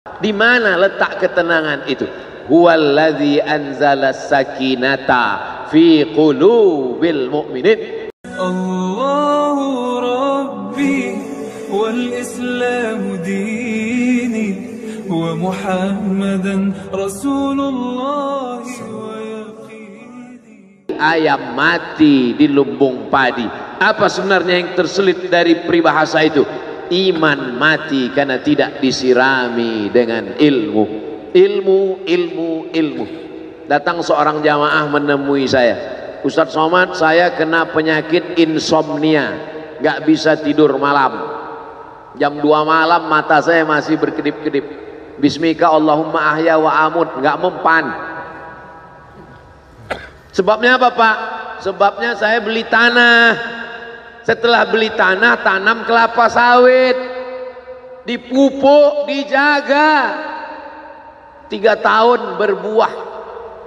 Di mana letak ketenangan itu? Huwallazi anzala sakinata fi qulubil mu'minin. Allahu Rabbi wal Islam dini wa Muhammadan Rasulullah ayam mati di lumbung padi. Apa sebenarnya yang terselit dari peribahasa itu? Iman mati karena tidak disirami dengan ilmu. Ilmu, ilmu, ilmu. Datang seorang jamaah menemui saya. Ustadz Somad, saya kena penyakit insomnia. Gak bisa tidur malam. Jam 2 malam mata saya masih berkedip-kedip. Bismika Allahumma ahya wa amut. Gak mempan. Sebabnya apa Pak? Sebabnya saya beli tanah. Setelah beli tanah, tanam kelapa sawit. Dipupuk, dijaga. Tiga tahun berbuah.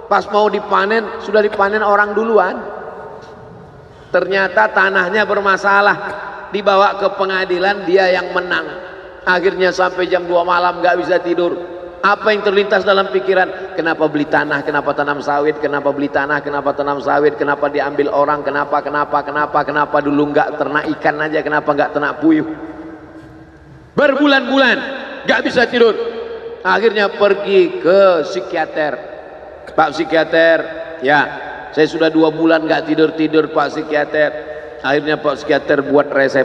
Pas mau dipanen, sudah dipanen orang duluan. Ternyata tanahnya bermasalah. Dibawa ke pengadilan, dia yang menang. Akhirnya sampai jam 2 malam gak bisa tidur. Apa yang terlintas dalam pikiran? Kenapa beli tanah? Kenapa tanam sawit? Kenapa beli tanah? Kenapa tanam sawit? Kenapa diambil orang? Kenapa? Kenapa? Kenapa? Kenapa dulu nggak ternak ikan aja? Kenapa nggak ternak puyuh? Berbulan-bulan nggak bisa tidur. Akhirnya pergi ke psikiater. Pak psikiater, ya saya sudah dua bulan nggak tidur tidur Pak psikiater. Akhirnya Pak psikiater buat resep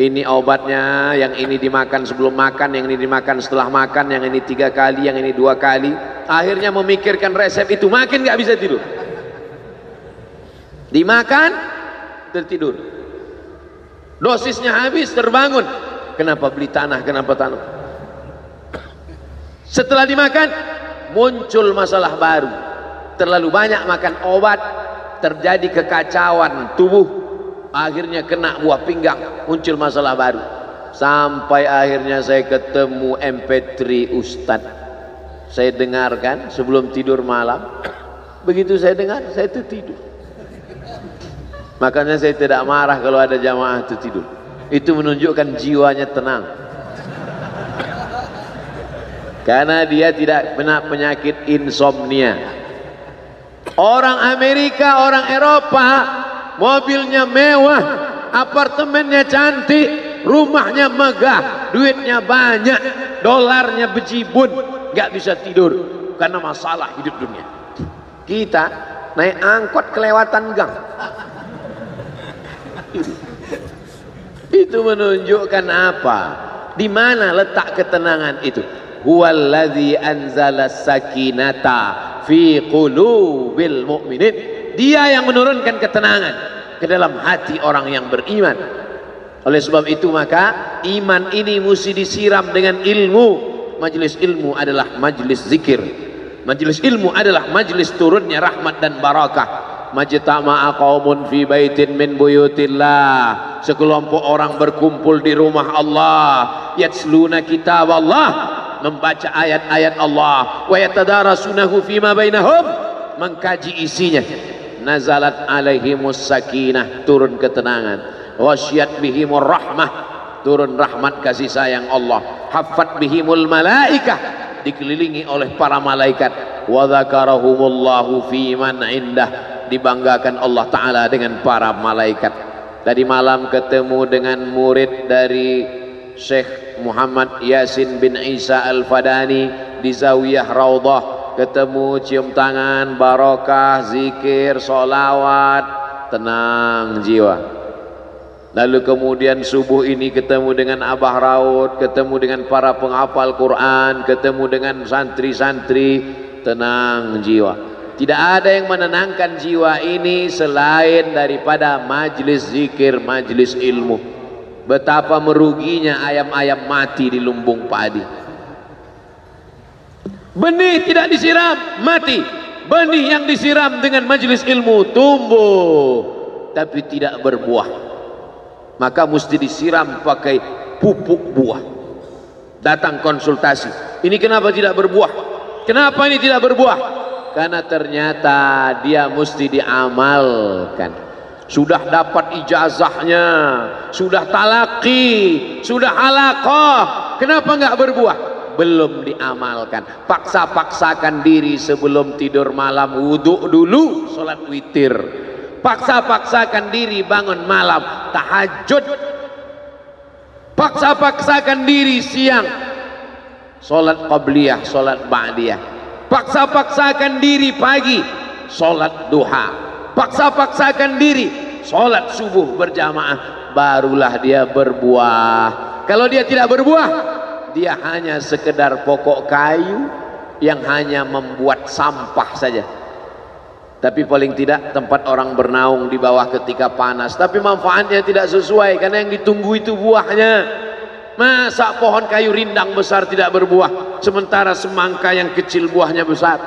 ini obatnya yang ini dimakan sebelum makan yang ini dimakan setelah makan yang ini tiga kali yang ini dua kali. Akhirnya memikirkan resep itu makin nggak bisa tidur. Dimakan tertidur dosisnya habis terbangun. Kenapa beli tanah kenapa tanah? Setelah dimakan muncul masalah baru. Terlalu banyak makan obat terjadi kekacauan tubuh akhirnya kena buah pinggang muncul masalah baru. Sampai akhirnya saya ketemu MP3 Ustad saya dengarkan sebelum tidur malam. Begitu saya dengar saya itu tidur. Makanya saya tidak marah kalau ada jamaah itu tidur. Itu menunjukkan jiwanya tenang. Karena dia tidak kena penyakit insomnia. Orang Amerika orang Eropa mobilnya mewah, apartemennya cantik, rumahnya megah, duitnya banyak, dolarnya bejibun, nggak bisa tidur karena masalah hidup dunia. Kita naik angkot kelewatan gang. Itu menunjukkan apa? Di mana letak ketenangan itu? Huwallazi anzala sakinata fi qulubil mu'minin. Dia yang menurunkan ketenangan ke dalam hati orang yang beriman. Oleh sebab itu maka iman ini mesti disiram dengan ilmu. Majlis ilmu adalah majlis zikir. Majlis ilmu adalah majlis turunnya rahmat dan barakah. Majtama'a qaumun fi baitin min buyutillah. Sekelompok orang berkumpul di rumah Allah, yatsluna kitab Allah, membaca ayat-ayat Allah, wa yatadarasunahu fima bainahum, mengkaji isinya nazalat alaihimus sakinah turun ketenangan. Wasyat bihimur rahmah turun rahmat kasih sayang Allah. Hafat bihimul malaikah dikelilingi oleh para malaikat. Wa dzakarahumullahu fi man indah dibanggakan Allah taala dengan para malaikat. Tadi malam ketemu dengan murid dari Syekh Muhammad Yasin bin Isa Al-Fadani di Zawiyah Raudhah ketemu cium tangan barokah zikir solawat tenang jiwa. Lalu kemudian subuh ini ketemu dengan Abah Raud ketemu dengan para penghafal Quran ketemu dengan santri-santri. Tenang jiwa. Tidak ada yang menenangkan jiwa ini selain daripada majlis zikir majlis ilmu. Betapa meruginya ayam-ayam mati di lumbung padi benih tidak disiram mati. Benih yang disiram dengan majelis ilmu tumbuh tapi tidak berbuah. Maka mesti disiram pakai pupuk buah. Datang konsultasi ini kenapa tidak berbuah? Kenapa ini tidak berbuah? Karena ternyata dia mesti diamalkan. Sudah dapat ijazahnya sudah talaki sudah halaqah. Kenapa enggak berbuah belum diamalkan. Paksa-paksakan diri sebelum tidur malam. Wudhu dulu sholat witir. Paksa-paksakan diri bangun malam. Tahajud. Paksa-paksakan diri siang. Sholat qabliyah sholat ba'diyah. Paksa-paksakan diri pagi. Sholat duha. Paksa-paksakan diri. Sholat subuh berjamaah. Barulah dia berbuah. Kalau dia tidak berbuah dia hanya sekedar pokok kayu yang hanya membuat sampah saja. Tapi paling tidak tempat orang bernaung di bawah ketika panas. Tapi manfaatnya tidak sesuai karena yang ditunggu itu buahnya. Masa pohon kayu rindang besar tidak berbuah sementara semangka yang kecil buahnya besar.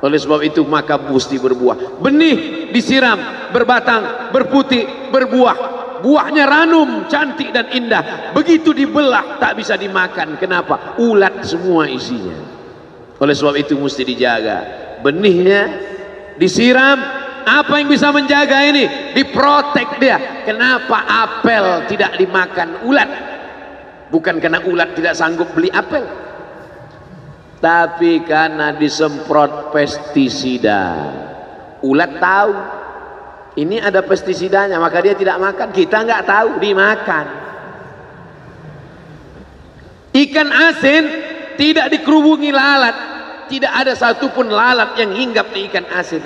Oleh sebab itu maka mesti berbuah. Benih disiram berbatang berputih berbuah buahnya ranum cantik dan indah. Begitu dibelah tak bisa dimakan. Kenapa? Ulat semua isinya. Oleh sebab itu mesti dijaga. Benihnya disiram. Apa yang bisa menjaga ini? Diprotek dia. Kenapa apel tidak dimakan ulat? Bukan karena ulat tidak sanggup beli apel. Tapi karena disemprot pestisida. Ulat tahu ini ada pestisidanya maka dia tidak makan. Kita nggak tahu dimakan. Ikan asin tidak dikerubungi lalat. Tidak ada satupun lalat yang hinggap di ikan asin.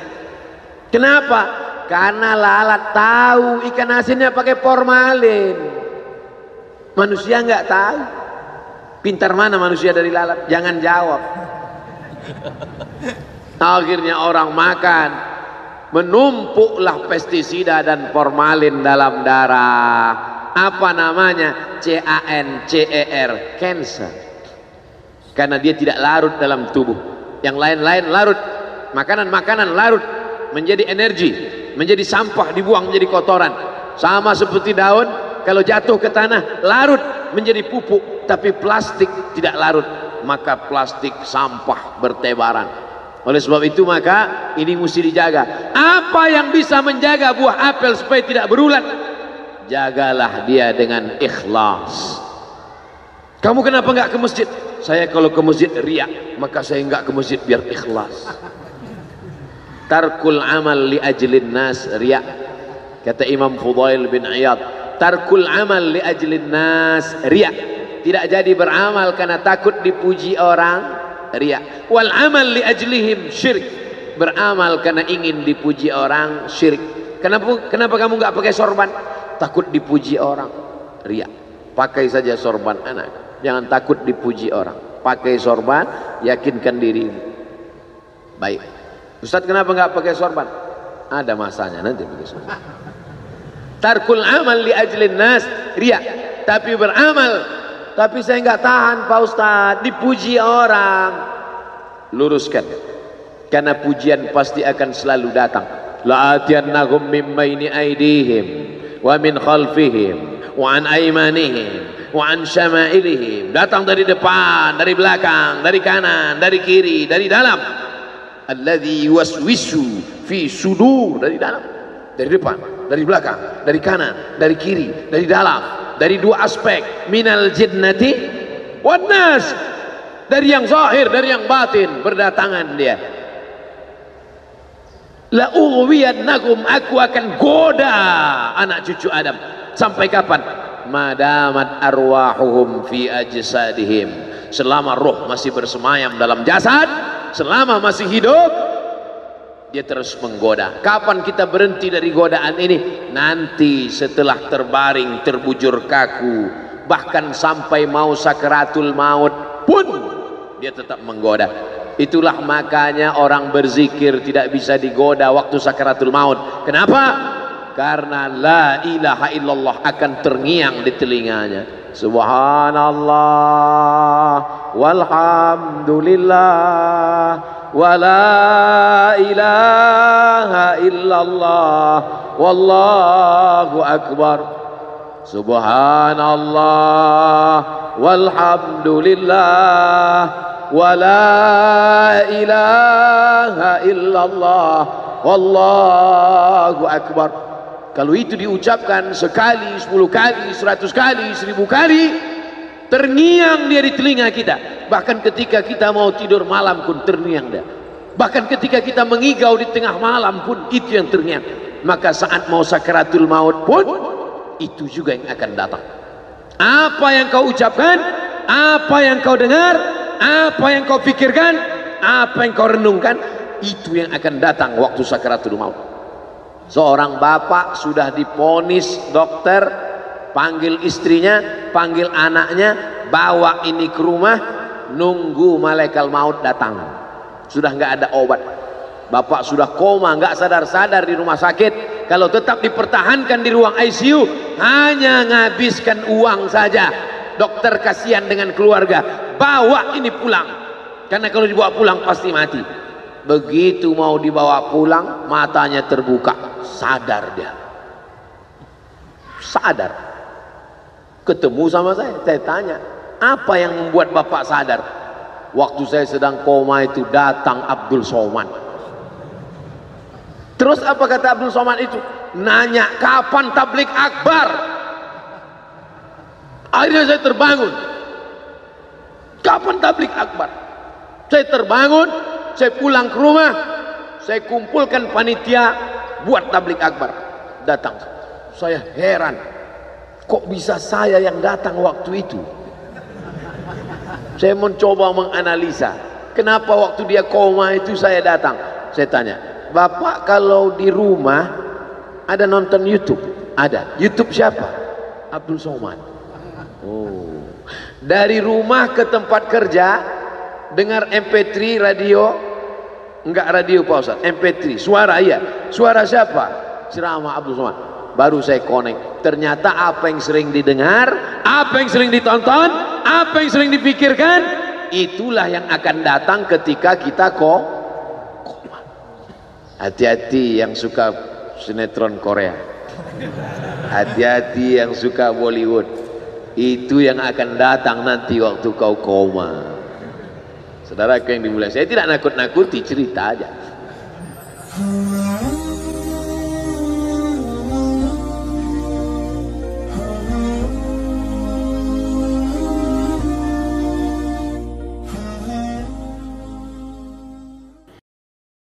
Kenapa? karena lalat tahu ikan asinnya pakai formalin. Manusia nggak tahu. Pintar mana manusia dari lalat? Jangan jawab. Akhirnya orang makan menumpuklah pestisida dan formalin dalam darah. Apa namanya? C-A-N-C-E-R cancer. Karena dia tidak larut dalam tubuh. Yang lain-lain larut. Makanan-makanan larut. Menjadi energi. Menjadi sampah dibuang menjadi kotoran. Sama seperti daun kalau jatuh ke tanah larut menjadi pupuk. Tapi plastik tidak larut. Maka plastik sampah bertebaran oleh sebab itu maka ini mesti dijaga. Apa yang bisa menjaga buah apel supaya tidak berulat? Jagalah dia dengan ikhlas. Kamu kenapa enggak ke masjid? Saya kalau ke masjid riak maka saya enggak ke masjid biar ikhlas. Tarkul amal li ajlin nas riak. Kata Imam Fudail bin Iyad tarkul amal li ajlin nas riak. Tidak jadi beramal karena takut dipuji orang riak wal amal li ajlihim syirik. Beramal karena ingin dipuji orang syirik. Kenapa kenapa kamu enggak pakai sorban? Takut dipuji orang. Riak pakai saja sorban anak. Jangan takut dipuji orang. Pakai sorban yakinkan diri. Baik. Ustaz kenapa enggak pakai sorban? Ada masanya nanti pakai sorban. Tarkul amal li ajlin nas. Ria tapi beramal tapi saya enggak tahan Pak Ustaz dipuji orang. Luruskan. Karena pujian pasti akan selalu datang. La'atiyannahum min baini aidihim wa min khalfihim wa an aymanihim wa an syama'ilihim. Datang dari depan dari belakang dari kanan dari kiri dari dalam. Alladhi yuwaswisu fi sudur. Dari dalam dari depan dari belakang dari kanan dari kiri dari dalam dari dua aspek minal jinnati wan nas. Dari yang zahir dari yang batin berdatangan dia. La ughwiyannahum aku akan goda anak cucu Adam. Sampai kapan? Madamat arwahuhum fi ajsadihim. Selama roh masih bersemayam dalam jasad selama masih hidup dia terus menggoda. Kapan kita berhenti dari godaan ini? Nanti setelah terbaring terbujur kaku bahkan sampai mau sakaratul maut pun dia tetap menggoda. Itulah makanya orang berzikir tidak bisa digoda waktu sakaratul maut. Kenapa? Karena la ilaha illallah akan terngiang di telinganya. Subhanallah walhamdulillah wa la ilaha illallah. Wallahu akbar. Subhanallah. Walhamdulillah. Wa la ilaha illallah. Wallahu akbar. Kalau itu diucapkan sekali, sepuluh kali, seratus kali, seribu kali terngiang dia di telinga kita. Bahkan ketika kita mau tidur malam pun terngiang dia. Bahkan ketika kita mengigau di tengah malam pun itu yang terngiang. Maka saat mau sakaratul maut pun itu juga yang akan datang. Apa yang kau ucapkan apa yang kau dengar apa yang kau pikirkan apa yang kau renungkan itu yang akan datang waktu sakaratul maut. Seorang bapak sudah diponis dokter panggil istrinya panggil anaknya bawa ini ke rumah nunggu malaikat maut datang. Sudah nggak ada obat. Bapak sudah koma nggak sadar-sadar di rumah sakit. Kalau tetap dipertahankan di ruang ICU hanya ngabiskan uang saja. Dokter kasihan dengan keluarga bawa ini pulang. Karena kalau dibawa pulang pasti mati. Begitu mau dibawa pulang matanya terbuka. Sadar dia. Sadar ketemu sama saya saya tanya apa yang membuat bapak sadar? Waktu saya sedang koma itu datang Abdul Somad. Terus apa kata Abdul Somad itu? Nanya kapan tablik akbar? Akhirnya saya terbangun. Kapan tablik akbar? Saya terbangun saya pulang ke rumah saya kumpulkan panitia buat tablik akbar. Datang. Saya heran kok bisa saya yang datang waktu itu? Saya mencoba menganalisa. Kenapa waktu dia koma itu saya datang? Saya tanya bapak kalau di rumah ada nonton YouTube? Ada. YouTube siapa? Abdul Somad. Oh. Dari rumah ke tempat kerja dengar MP3 radio? Enggak radio Pak Ustaz MP3 suara iya. Suara siapa? Ceramah Abdul Somad. Baru saya connect ternyata apa yang sering didengar apa yang sering ditonton apa yang sering dipikirkan itulah yang akan datang ketika kita kok koma. Hati-hati yang suka sinetron Korea. Hati-hati yang suka Bollywood. Itu yang akan datang nanti waktu kau koma. Saudara yang dimulai, saya tidak nakut-nakuti cerita aja.